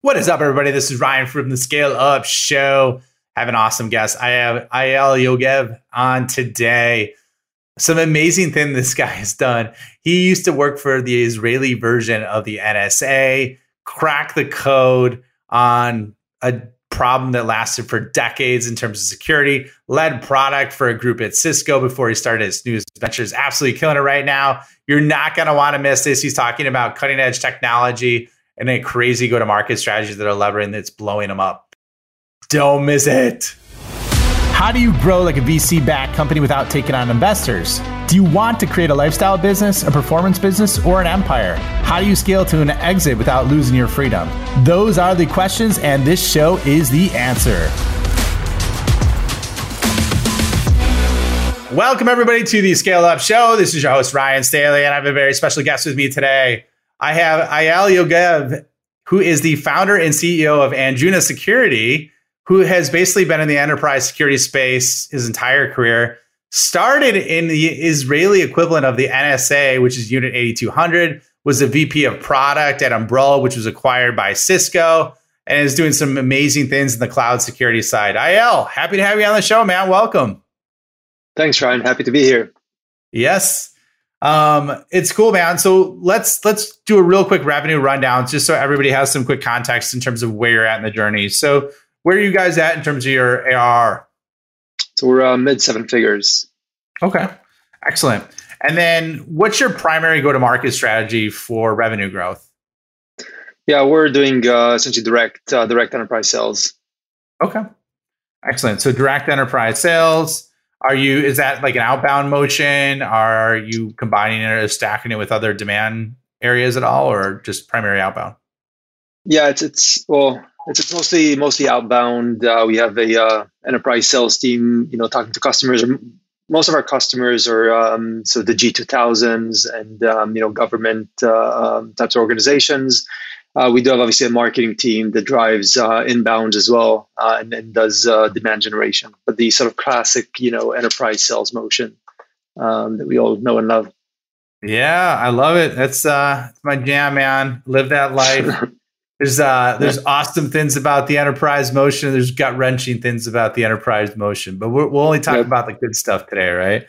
What is up, everybody? This is Ryan from the Scale Up Show. I have an awesome guest. I have Ayal Yogev on today. Some amazing thing this guy has done. He used to work for the Israeli version of the NSA, crack the code on a problem that lasted for decades in terms of security, led product for a group at Cisco before he started his new ventures. Absolutely killing it right now. You're not going to want to miss this. He's talking about cutting edge technology and a crazy go to market strategy that are levering that's blowing them up. Don't miss it. How do you grow like a VC backed company without taking on investors? Do you want to create a lifestyle business, a performance business, or an empire? How do you scale to an exit without losing your freedom? Those are the questions, and this show is the answer. Welcome, everybody, to the Scale Up Show. This is your host, Ryan Staley, and I have a very special guest with me today. I have Ayal Yogev, who is the founder and CEO of Anjuna Security, who has basically been in the enterprise security space his entire career. Started in the Israeli equivalent of the NSA, which is Unit 8200, was the VP of product at Umbrella, which was acquired by Cisco, and is doing some amazing things in the cloud security side. Ayal, happy to have you on the show, man. Welcome. Thanks, Ryan. Happy to be here. Yes. Um, it's cool, man. So let's let's do a real quick revenue rundown, just so everybody has some quick context in terms of where you're at in the journey. So where are you guys at in terms of your ARR? So we're uh, mid seven figures. Okay, excellent. And then what's your primary go to market strategy for revenue growth? Yeah, we're doing uh, essentially direct uh, direct enterprise sales. Okay, excellent. So direct enterprise sales. Are you is that like an outbound motion? Are you combining it or stacking it with other demand areas at all, or just primary outbound? Yeah, it's it's well, it's, it's mostly mostly outbound. Uh, we have a uh, enterprise sales team, you know, talking to customers. Most of our customers are um, so the G two thousands and um, you know government uh, um, types of organizations. Uh, we do have obviously a marketing team that drives uh, inbound as well uh, and, and, does uh, demand generation. But the sort of classic, you know, enterprise sales motion um, that we all know and love. Yeah, I love it. That's uh, my jam, man. Live that life. there's uh, there's awesome things about the enterprise motion. There's gut wrenching things about the enterprise motion. But we will only talk yep. about the good stuff today, right?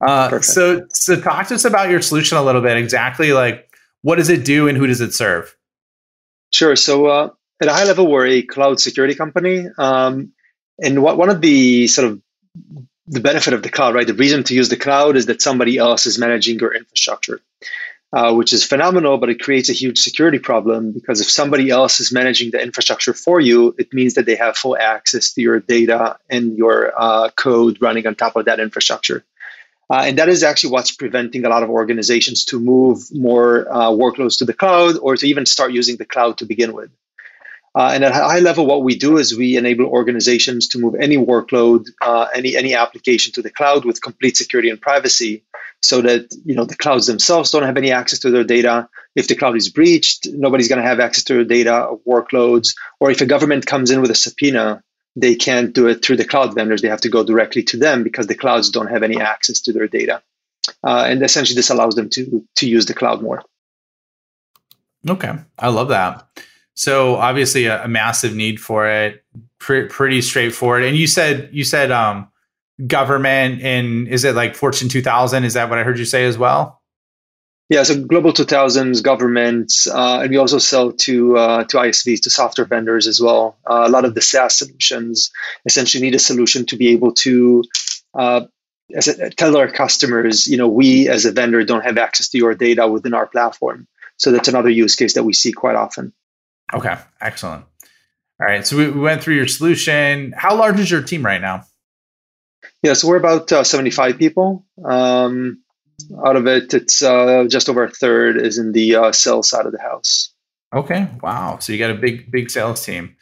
Uh, so so talk to us about your solution a little bit. Exactly, like what does it do and who does it serve? Sure. So uh, at a high level, we're a cloud security company, um, and what, one of the sort of the benefit of the cloud, right? The reason to use the cloud is that somebody else is managing your infrastructure, uh, which is phenomenal, but it creates a huge security problem because if somebody else is managing the infrastructure for you, it means that they have full access to your data and your uh, code running on top of that infrastructure. Uh, and that is actually what's preventing a lot of organizations to move more uh, workloads to the cloud or to even start using the cloud to begin with. Uh, and at a high level, what we do is we enable organizations to move any workload, uh, any any application to the cloud with complete security and privacy, so that you know the clouds themselves don't have any access to their data. If the cloud is breached, nobody's going to have access to their data, workloads, or if a government comes in with a subpoena, they can't do it through the cloud vendors. They have to go directly to them because the clouds don't have any access to their data. Uh, and essentially, this allows them to to use the cloud more. Okay, I love that. So obviously, a, a massive need for it. Pre- pretty straightforward. And you said you said um, government and is it like Fortune 2000? Is that what I heard you say as well? Yeah, so global 2000s, governments, uh, and we also sell to uh, to ISVs, to software vendors as well. Uh, a lot of the SaaS solutions essentially need a solution to be able to uh, a, tell our customers, you know, we as a vendor don't have access to your data within our platform. So that's another use case that we see quite often. Okay, excellent. All right, so we, we went through your solution. How large is your team right now? Yeah, so we're about uh, 75 people. Um, out of it, it's uh, just over a third is in the uh, sales side of the house. Okay, wow. So you got a big, big sales team.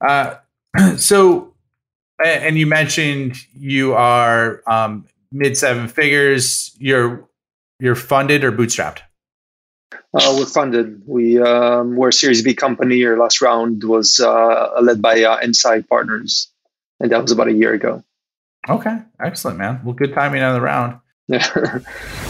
Uh, so, and you mentioned you are um, mid seven figures. You're you're funded or bootstrapped? Uh, we're funded. We um, we're a Series B company. Our last round was uh, led by uh, Insight Partners, and that was about a year ago. Okay, excellent, man. Well, good timing on the round. Yeah.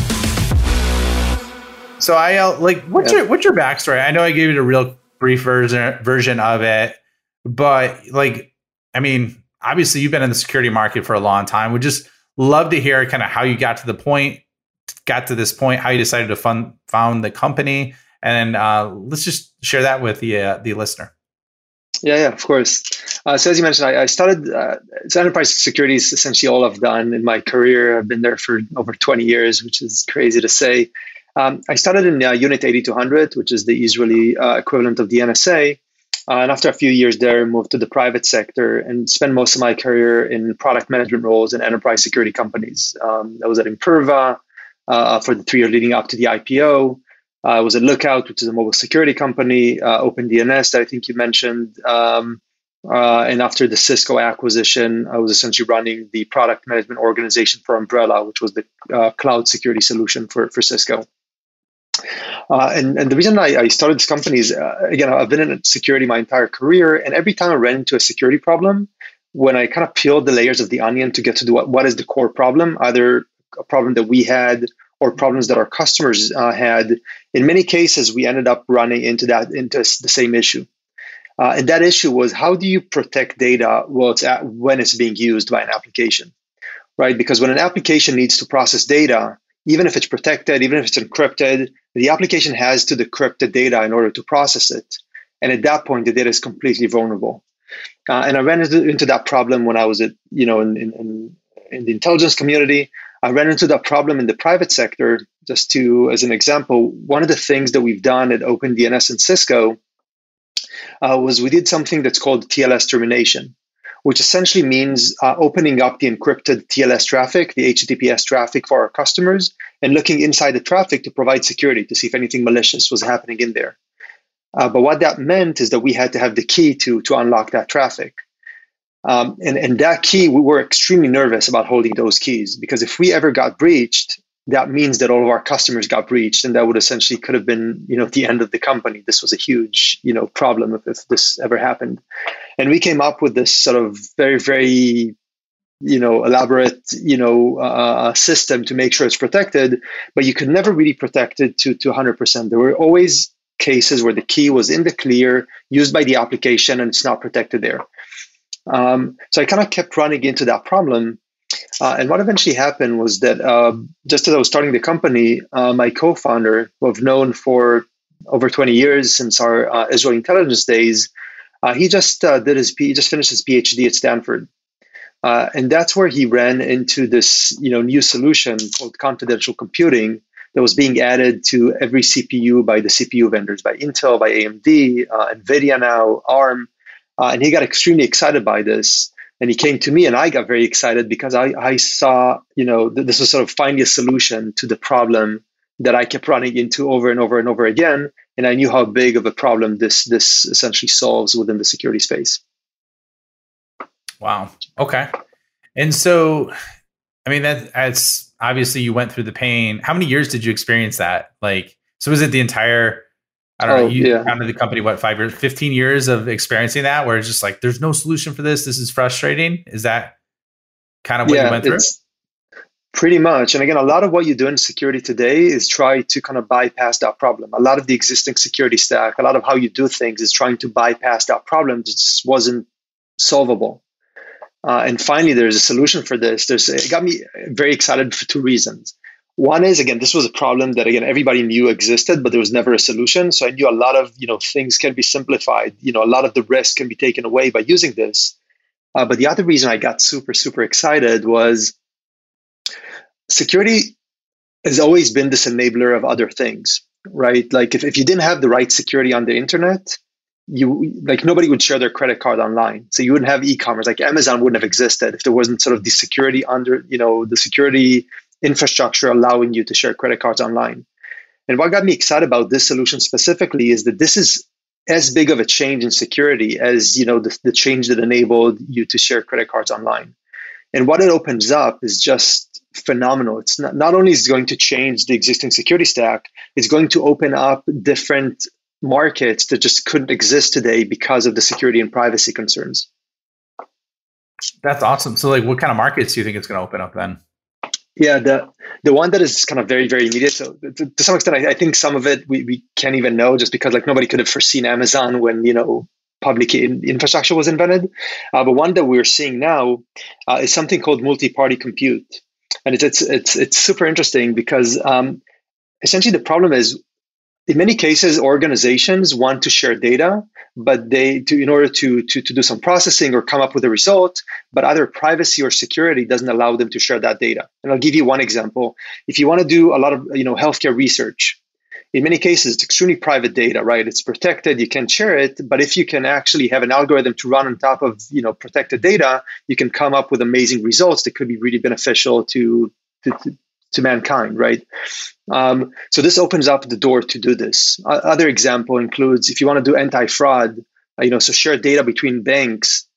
So I uh, like what's yeah. your what's your backstory? I know I gave you a real brief version version of it, but like I mean, obviously you've been in the security market for a long time. Would just love to hear kind of how you got to the point, got to this point, how you decided to fund found the company, and uh, let's just share that with the uh, the listener. Yeah, yeah, of course. Uh, so as you mentioned, I, I started. Uh, so enterprise security is essentially all I've done in my career. I've been there for over 20 years, which is crazy to say. Um, I started in uh, Unit 8200, which is the Israeli uh, equivalent of the NSA. Uh, and after a few years there, moved to the private sector and spent most of my career in product management roles in enterprise security companies. Um, I was at Imperva uh, for the three years leading up to the IPO. Uh, I was at Lookout, which is a mobile security company, uh, OpenDNS that I think you mentioned. Um, uh, and after the Cisco acquisition, I was essentially running the product management organization for Umbrella, which was the uh, cloud security solution for, for Cisco. Uh, and, and the reason I, I started this company is, uh, again, I've been in security my entire career. And every time I ran into a security problem, when I kind of peeled the layers of the onion to get to the, what, what is the core problem, either a problem that we had or problems that our customers uh, had, in many cases, we ended up running into that, into the same issue. Uh, and that issue was how do you protect data well, it's at, when it's being used by an application, right? Because when an application needs to process data, even if it's protected, even if it's encrypted, the application has to decrypt the data in order to process it. And at that point, the data is completely vulnerable. Uh, and I ran into, into, that problem when I was at, you know, in, in, in, the intelligence community. I ran into that problem in the private sector. Just to, as an example, one of the things that we've done at OpenDNS and Cisco uh, was we did something that's called TLS termination which essentially means uh, opening up the encrypted TLS traffic, the HTTPS traffic for our customers, and looking inside the traffic to provide security to see if anything malicious was happening in there. Uh, but what that meant is that we had to have the key to, to unlock that traffic. Um, and, and that key, we were extremely nervous about holding those keys because if we ever got breached, that means that all of our customers got breached and that would essentially could have been you know the end of the company this was a huge you know problem if, if this ever happened and we came up with this sort of very very you know elaborate you know uh, uh system to make sure it's protected but you could never really protect it to to 100% there were always cases where the key was in the clear used by the application and it's not protected there. Um, so i kind of kept running into that problem. Uh, and what eventually happened was that uh, just as I was starting the company, uh, my co-founder, who I've known for over 20 years since our uh, Israel intelligence days, uh, he just uh, did his he just finished his PhD at Stanford, and that's where he ran into this you know new solution called confidential computing that was being added to every CPU by the CPU vendors, by Intel, by AMD, Nvidia now, ARM, and he got extremely excited by this. And he came to me and i got very excited because i, I saw you know th- this was sort of finding a solution to the problem that i kept running into over and over and over again and i knew how big of a problem this this essentially solves within the security space wow okay and so i mean that that's obviously you went through the pain how many years did you experience that like so was it the entire I don't oh, know. You yeah. founded the company, what, five years, 15 years of experiencing that where it's just like, there's no solution for this. This is frustrating. Is that kind of what yeah, you went through? Pretty much. And again, a lot of what you do in security today is try to kind of bypass that problem. A lot of the existing security stack, a lot of how you do things is trying to bypass that problem. It just wasn't solvable. Uh, and finally, there's a solution for this. There's, it got me very excited for two reasons. One is again, this was a problem that again everybody knew existed, but there was never a solution. So I knew a lot of you know things can be simplified. You know, a lot of the risk can be taken away by using this. Uh, but the other reason I got super super excited was security has always been this enabler of other things, right? Like if, if you didn't have the right security on the internet, you like nobody would share their credit card online so you wouldn't have e-commerce like amazon wouldn't have existed if there wasn't sort of the security under you know the security infrastructure allowing you to share credit cards online. And what got me excited about this solution specifically is that this is as big of a change in security as you know the, the change that enabled you to share credit cards online. And what it opens up is just phenomenal. It's not, not only is going to change the existing security stack, it's going to open up different markets that just couldn't exist today because of the security and privacy concerns. That's awesome. So, like, what kind of markets do you think it's going to open up then? Yeah, the the one that is kind of very very immediate. So to, to some extent, I, I, think some of it we, we can't even know just because like nobody could have foreseen Amazon when you know public in, infrastructure was invented. Uh, but one that we're seeing now uh, is something called multi-party compute, and it's it's it's, it's super interesting because um, essentially the problem is in many cases organizations want to share data but they to in order to, to to do some processing or come up with a result but either privacy or security doesn't allow them to share that data. And i'll give you one example. If you want to do a lot of you know healthcare research in many cases it's extremely private data right it's protected you can share it but if you can actually have an algorithm to run on top of you know protected data you can come up with amazing results that could be really beneficial to to, to to mankind, right? Um, so this opens up the door to do this. Uh, other example includes if you want to do anti-fraud, uh, you know, so share data between banks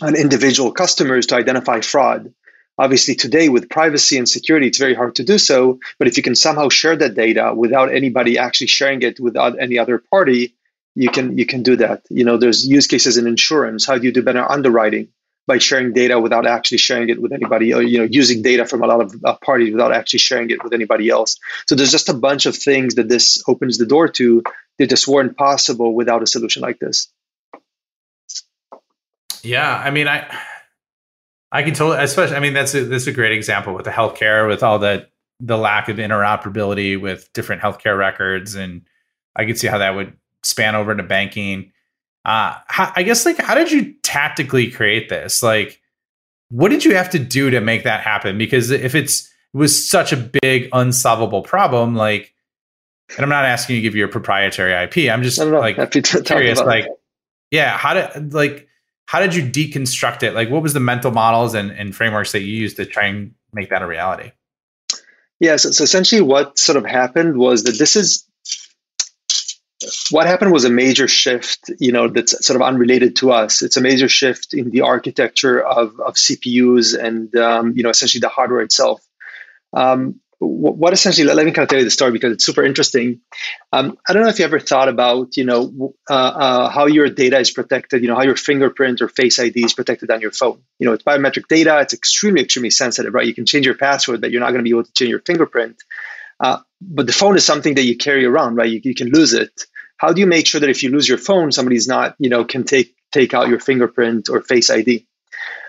and individual customers to identify fraud. Obviously, today with privacy and security, it's very hard to do so. But if you can somehow share that data without anybody actually sharing it without any other party, you can you can do that. You know, there's use cases in insurance. How do you do better underwriting? by sharing data without actually sharing it with anybody or you know using data from a lot of uh, parties without actually sharing it with anybody else so there's just a bunch of things that this opens the door to that just weren't possible without a solution like this yeah i mean i i can totally especially i mean that's a that's a great example with the healthcare with all the the lack of interoperability with different healthcare records and i could see how that would span over into banking uh, how, I guess like how did you tactically create this? Like, what did you have to do to make that happen? Because if it's it was such a big unsolvable problem, like, and I'm not asking you to give your proprietary IP. I'm just like curious, like, yeah, how did like how did you deconstruct it? Like, what was the mental models and, and frameworks that you used to try and make that a reality? Yeah, so, so essentially, what sort of happened was that this is what happened was a major shift, you know, that's sort of unrelated to us. It's a major shift in the architecture of, of CPUs and, um, you know, essentially the hardware itself. Um, what essentially, let me kind of tell you the story because it's super interesting. Um, I don't know if you ever thought about, you know, uh, uh, how your data is protected, you know, how your fingerprint or face ID is protected on your phone. You know, it's biometric data. It's extremely, extremely sensitive, right? You can change your password, but you're not going to be able to change your fingerprint. Uh, but the phone is something that you carry around, right? You, you can lose it. How do you make sure that if you lose your phone, somebody's not, you know, can take take out your fingerprint or face ID?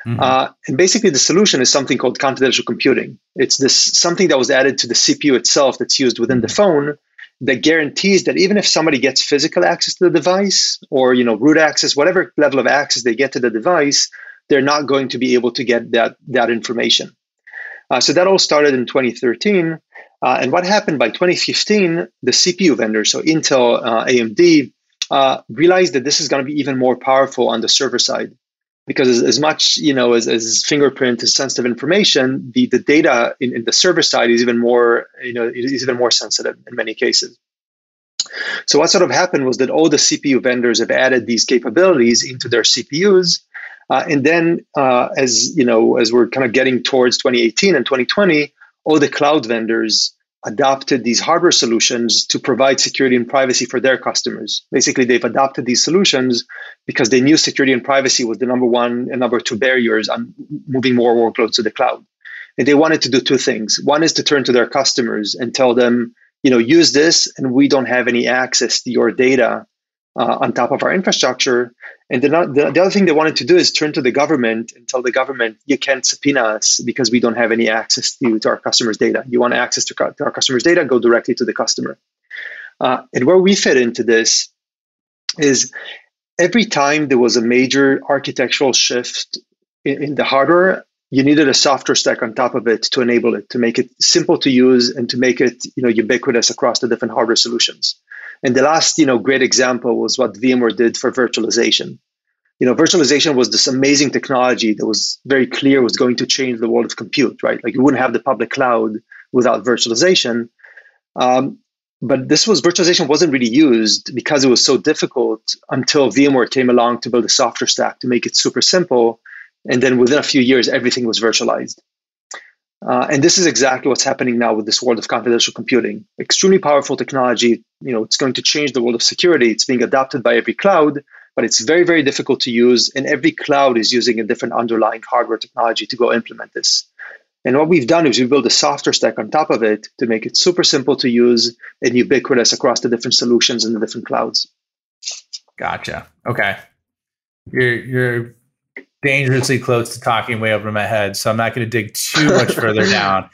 Mm-hmm. Uh, and basically, the solution is something called confidential computing. It's this something that was added to the CPU itself that's used within the phone that guarantees that even if somebody gets physical access to the device or you know root access, whatever level of access they get to the device, they're not going to be able to get that that information. Uh, so that all started in 2013. Uh, and what happened by 2015, the CPU vendors, so Intel, uh, AMD, uh, realized that this is going to be even more powerful on the server side. Because as, as much, you know, as, as, fingerprint is sensitive information, the, the data in, in the server side is even more, you know, is even more sensitive in many cases. So what sort of happened was that all the CPU vendors have added these capabilities into their CPUs, uh, and then, uh, as you know, as we're kind of getting towards 2018 and 2020, all the cloud vendors adopted these hardware solutions to provide security and privacy for their customers. Basically, they've adopted these solutions because they knew security and privacy was the number one and number two barriers on moving more workloads to the cloud. And they wanted to do two things. One is to turn to their customers and tell them, you know, use this, and we don't have any access to your data uh, on top of our infrastructure. And the, the, the, other thing they wanted to do is turn to the government and tell the government, you can't subpoena us because we don't have any access to, to our customers' data. You want access to, to our customers' data, go directly to the customer. Uh, and where we fit into this is every time there was a major architectural shift in, in the hardware, you needed a software stack on top of it to enable it, to make it simple to use and to make it you know, ubiquitous across the different hardware solutions. And the last, you know, great example was what VMware did for virtualization. You know, virtualization was this amazing technology that was very clear was going to change the world of compute, right? Like you wouldn't have the public cloud without virtualization. Um, but this was virtualization wasn't really used because it was so difficult until VMware came along to build a software stack to make it super simple. And then within a few years, everything was virtualized. Uh, and this is exactly what's happening now with this world of confidential computing. Extremely powerful technology. You know, it's going to change the world of security. It's being adopted by every cloud, but it's very, very difficult to use. And every cloud is using a different underlying hardware technology to go implement this. And what we've done is we built a software stack on top of it to make it super simple to use and ubiquitous across the different solutions and the different clouds. Gotcha. Okay. You're you're dangerously close to talking way over my head, so I'm not going to dig too much further down.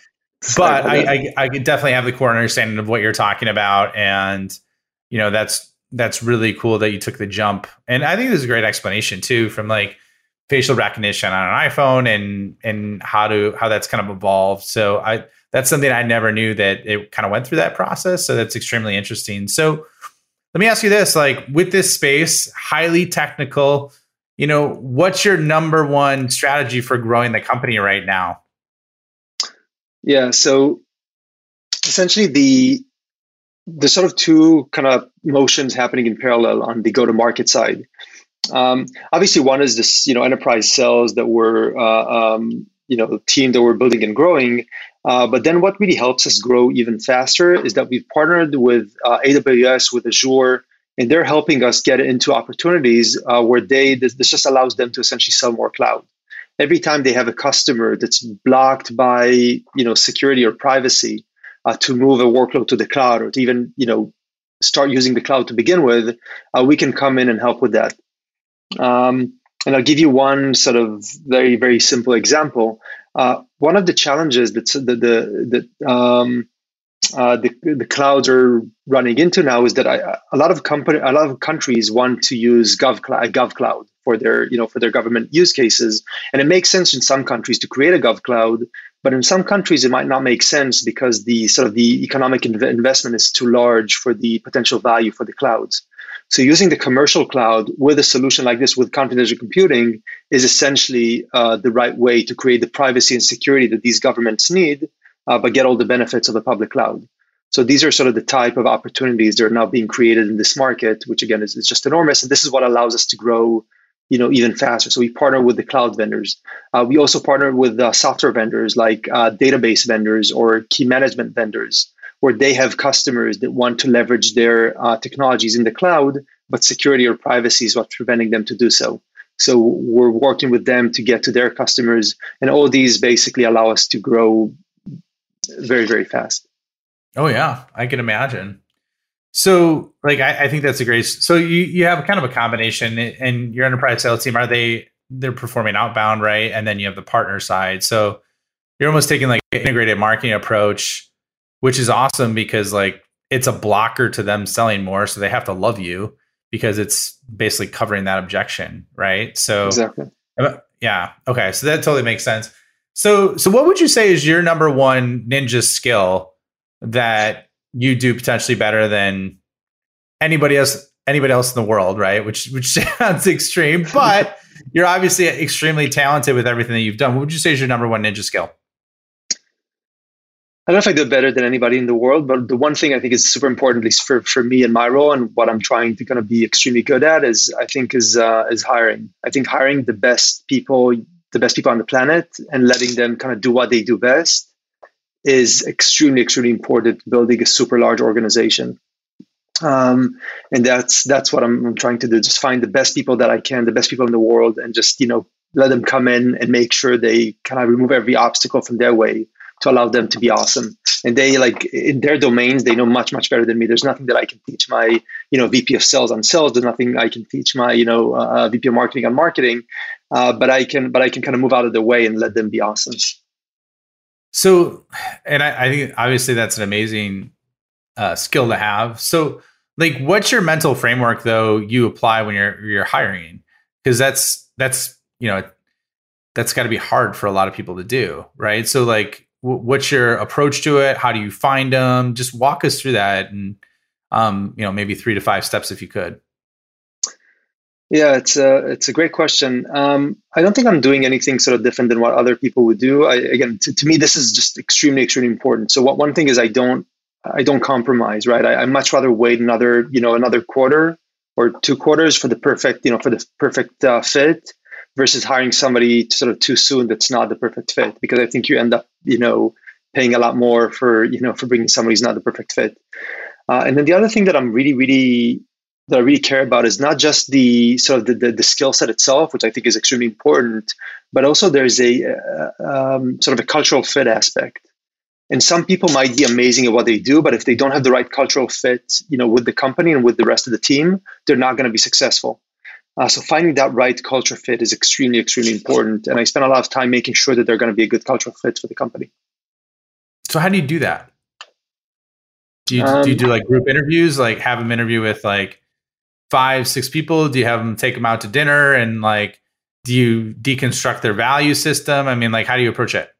But I, I, I definitely have the core understanding of what you're talking about, and you know that's that's really cool that you took the jump. And I think this is a great explanation too, from like facial recognition on an iPhone and and how to how that's kind of evolved. So I that's something I never knew that it kind of went through that process. So that's extremely interesting. So let me ask you this: like with this space, highly technical, you know, what's your number one strategy for growing the company right now? Yeah, so essentially the the sort of two kind of motions happening in parallel on the go to market side. Um, obviously, one is this, you know, enterprise sales that we're, uh, um, you know, team that we're building and growing. Uh, but then, what really helps us grow even faster is that we've partnered with uh, AWS, with Azure, and they're helping us get into opportunities uh, where they this, this just allows them to essentially sell more cloud. Every time they have a customer that's blocked by, you know, security or privacy uh, to move a workload to the cloud or to even, you know, start using the cloud to begin with, uh, we can come in and help with that. Um, and I'll give you one sort of very, very simple example. Uh, one of the challenges that the, the, the, um, uh, the, the clouds are running into now is that I, a lot of company, a lot of countries want to use gov, gov cloud for their, you know, for their government use cases, and it makes sense in some countries to create a gov cloud, but in some countries it might not make sense because the sort of the economic inv- investment is too large for the potential value for the clouds. So using the commercial cloud with a solution like this with confidential computing is essentially uh, the right way to create the privacy and security that these governments need, uh, but get all the benefits of the public cloud. So these are sort of the type of opportunities that are now being created in this market, which again is, is just enormous. And this is what allows us to grow, you know, even faster. So we partner with the cloud vendors. Uh, we also partner with uh, software vendors like uh, database vendors or key management vendors where they have customers that want to leverage their uh, technologies in the cloud, but security or privacy is what's preventing them to do so. So we're working with them to get to their customers, and all these basically allow us to grow very, very fast. Oh yeah, I can imagine. So, like, I, I think that's a great. So you you have kind of a combination, eh, and your enterprise sales team are they they're performing outbound, right? And then you have the partner side. So you're almost taking like an integrated marketing approach which is awesome because like it's a blocker to them selling more. So they have to love you because it's basically covering that objection, right? So exactly. Yeah. Okay. So that totally makes sense. So so what would you say is your number one ninja skill that you do potentially better than anybody else anybody else in the world, right? Which which sounds extreme, but you're obviously extremely talented with everything that you've done. What would you say is your number one ninja skill? I don't know if I do better than anybody in the world, but the one thing I think is super important, at least for, for me and my role, and what I'm trying to kind of be extremely good at is I think is uh, is hiring. I think hiring the best people, the best people on the planet, and letting them kind of do what they do best is extremely extremely important. Building a super large organization, um, and that's that's what I'm, I'm trying to do. Just find the best people that I can, the best people in the world, and just you know let them come in and make sure they kind of remove every obstacle from their way to allow them to be awesome. And they like in their domains, they know much, much better than me. There's nothing that I can teach my, you know, VP of sales on sales. There's nothing I can teach my, you know, uh, VP of marketing on marketing. Uh, but I can, but I can kind of move out of the way and let them be awesome. So, and I, I think obviously that's an amazing uh, skill to have. So, like, what's your mental framework though you apply when you're you're hiring? Because that's that's you know that's got to be hard for a lot of people to do, right? So, like, what's your approach to it? How do you find them? Just walk us through that, and um, you know, maybe three to five steps if you could. Yeah, it's a it's a great question. Um, I don't think I'm doing anything sort of different than what other people would do. I, again, to, to me, this is just extremely extremely important. So, what one thing is I don't I don't compromise, right? I, I much rather wait another, you know, another quarter or two quarters for the perfect, you know, for the perfect uh, fit versus hiring somebody sort of too soon that's not the perfect fit because I think you end up, you know, paying a lot more for, you know, for bringing somebody who's not the perfect fit. Uh, and then the other thing that I'm really, really that I really care about is not just the sort of the, the, the skill set itself, which I think is extremely important, but also there's a uh, um, sort of a cultural fit aspect. And some people might be amazing at what they do, but if they don't have the right cultural fit, you know, with the company and with the rest of the team, they're not going to be successful. Uh, so finding that right culture fit is extremely, extremely important. And I spend a lot of time making sure that they're going to be a good cultural fit for the company. So how do you do that? Do you, um, do you do like group interviews? Like have them interview with like five, six people? Do you have them take them out to dinner and like, do you deconstruct their value system? I mean, like, how do you approach it?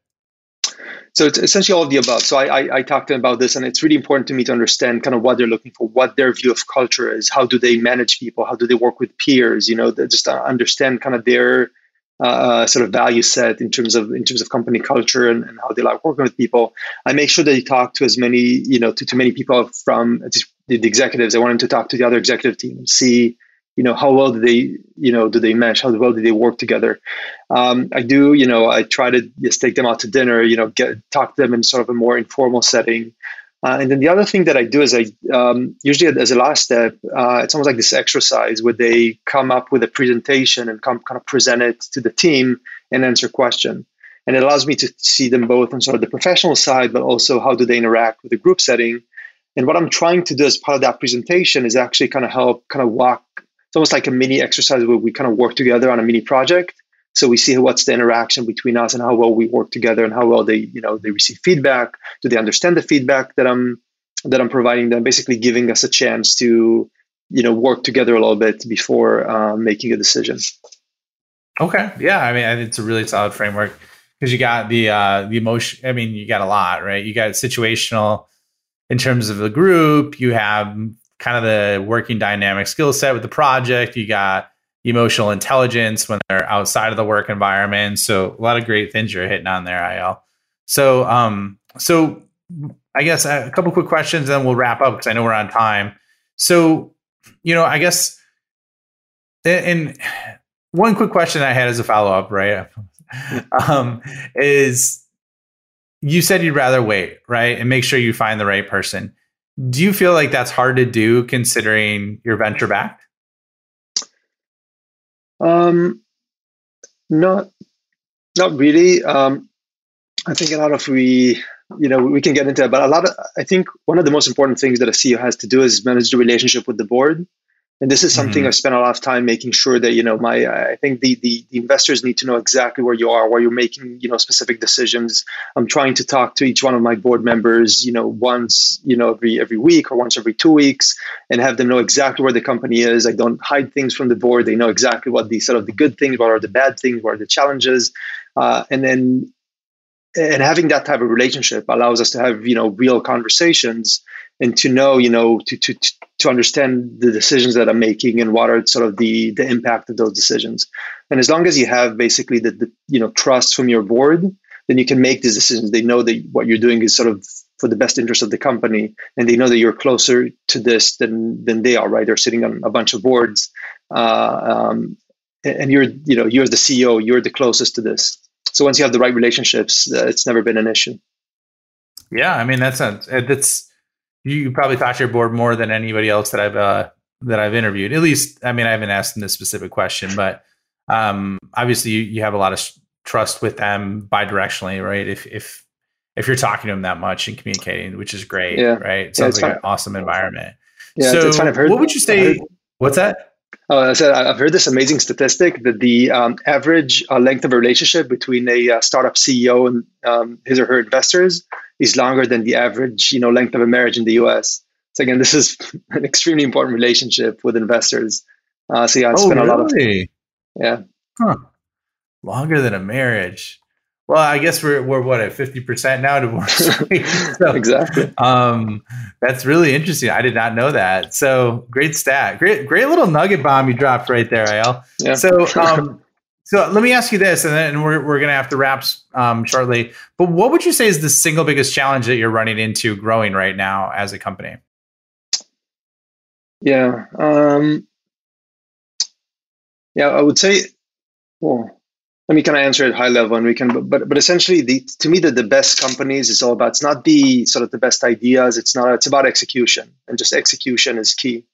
So it's essentially all of the above. So I, I, I talked to them about this, and it's really important to me to understand kind of what they're looking for, what their view of culture is, how do they manage people, how do they work with peers, you know, just understand kind of their uh, sort of value set in terms of in terms of company culture and, and, how they like working with people. I make sure that they talk to as many, you know, to, to many people from the, the executives. I want them to talk to the other executive team see you know how well do they you know do they mesh? How well do they work together? Um, i do you know i try to just take them out to dinner you know get talk to them in sort of a more informal setting. Uh, and then the other thing that i do is i um, usually as a last step uh, it's almost like this exercise where they come up with a presentation and come kind of present it to the team and answer question. And it allows me to see them both on sort of the professional side but also how do they interact with the group setting and what i'm trying to do as part of that presentation is actually kind of help kind of walk it's almost like a mini exercise where we kind of work together on a mini project. So we see what's the interaction between us and how well we work together and how well they, you know, they receive feedback. Do they understand the feedback that I'm that I'm providing them? Basically, giving us a chance to, you know, work together a little bit before uh, making a decision. Okay, yeah, I mean, it's a really solid framework because you got the uh, the emotion. I mean, you got a lot, right? You got situational in terms of the group. You have kind of the working dynamic skill set with the project. You got emotional intelligence when they're outside of the work environment. So a lot of great things you're hitting on there, Ayal. So, um, so I guess a couple quick questions, then we'll wrap up because I know we're on time. So, you know, I guess, and one quick question I had as a follow up, right, um, is you said you'd rather wait, right, and make sure you find the right person. Do you feel like that's hard to do considering you're venture backed? Um, not, not really. Um, I think a lot of we, you know, we can get into it, but a lot of, I think one of the most important things that a CEO has to do is manage the relationship with the board and this is something mm-hmm. I spent a lot of time making sure that you know my I think the, the, the investors need to know exactly where you are, where you're making you know specific decisions. I'm trying to talk to each one of my board members, you know, once you know every every week or once every two weeks, and have them know exactly where the company is. I don't hide things from the board. They know exactly what the sort of the good things, what are the bad things, what are the challenges, uh, and then and having that type of relationship allows us to have you know real conversations and to know you know to to to understand the decisions that i'm making and what are sort of the the impact of those decisions. And as long as you have basically the, the you know trust from your board then you can make these decisions. They know that what you're doing is sort of for the best interest of the company and they know that you're closer to this than than they are right? They're sitting on a bunch of boards. Uh, um, and you're you know you're the ceo you're the closest to this so once you have the right relationships uh, it's never been an issue yeah i mean that's a, that's you probably talk to your board more than anybody else that I've uh, that I've interviewed. At least, I mean, I haven't asked them this specific question, but um, obviously, you, you have a lot of trust with them bidirectionally, right? If if if you're talking to them that much and communicating, which is great, yeah. right? It sounds yeah, like fun. an awesome environment. Yeah, so, it's, I've heard, what would you say? What's that? Oh, I said I've heard this amazing statistic that the um, average uh, length of a relationship between a uh, startup CEO and um, his or her investors is longer than the average, you know, length of a marriage in the U.S. So again, this is an extremely important relationship with investors. Uh, so yeah, I oh, spent really? a lot of yeah, huh. longer than a marriage. Well, I guess we're we're what at fifty percent now divorce. so, exactly. Um, that's really interesting. I did not know that. So great stat. Great great little nugget bomb you dropped right there, Al. Yeah. So um, So let me ask you this, and then we're, we're going to have to wrap um, shortly. But what would you say is the single biggest challenge that you're running into growing right now as a company? Yeah. Um, yeah, I would say, well, let me kind of answer it high level and we can, but, but essentially the, to me, the, the best companies is all about, it's not the sort of the best ideas. It's not, it's about execution and just execution is key.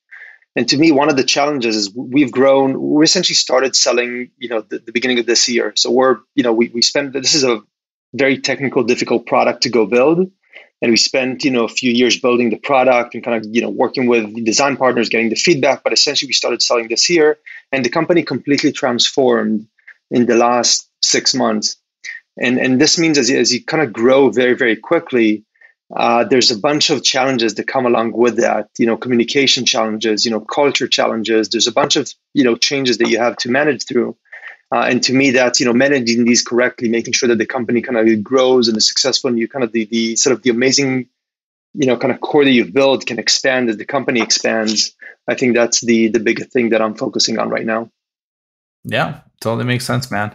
And to me, one of the challenges is we've grown. We essentially started selling, you know, the, the beginning of this year. So we're, you know, we we spend. This is a very technical, difficult product to go build, and we spent, you know, a few years building the product and kind of, you know, working with design partners, getting the feedback. But essentially, we started selling this year, and the company completely transformed in the last six months. And and this means as you, as you kind of grow very very quickly, uh, there's a bunch of challenges that come along with that you know communication challenges you know culture challenges. There's a bunch of you know changes that you have to manage through. Uh, and to me that's you know managing these correctly making sure that the company kind of grows and is successful and you kind of the, the sort of the amazing you know kind of core that you've built can expand as the company expands. I think that's the the biggest thing that i'm focusing on right now yeah totally makes sense man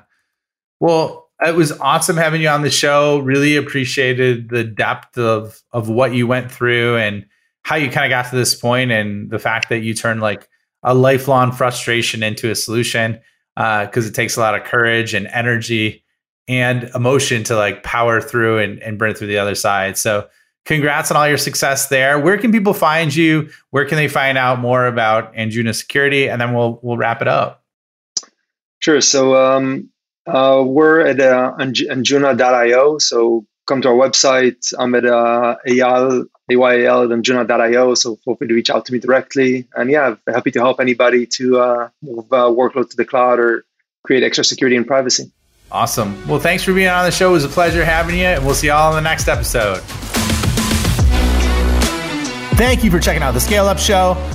well it was awesome having you on the show. Really appreciated the depth of of what you went through and how you kind of got to this point, and the fact that you turned like a lifelong frustration into a solution. Because uh, it takes a lot of courage and energy and emotion to like power through and, and burn through the other side. So, congrats on all your success there. Where can people find you? Where can they find out more about Anjuna Security? And then we'll we'll wrap it up. Sure. So um, uh, we're at uh, anjuna.io, so come to our website. I'm at uh, Ayal, A-Y-A-L at anjuna.io, so feel free to reach out to me directly. And yeah, happy to help anybody to uh, move uh, workload to the cloud or create extra security and privacy. Awesome. Well, thanks for being on the show. It was a pleasure having you, and we'll see y'all in the next episode. Thank you for checking out the Scale Up Show.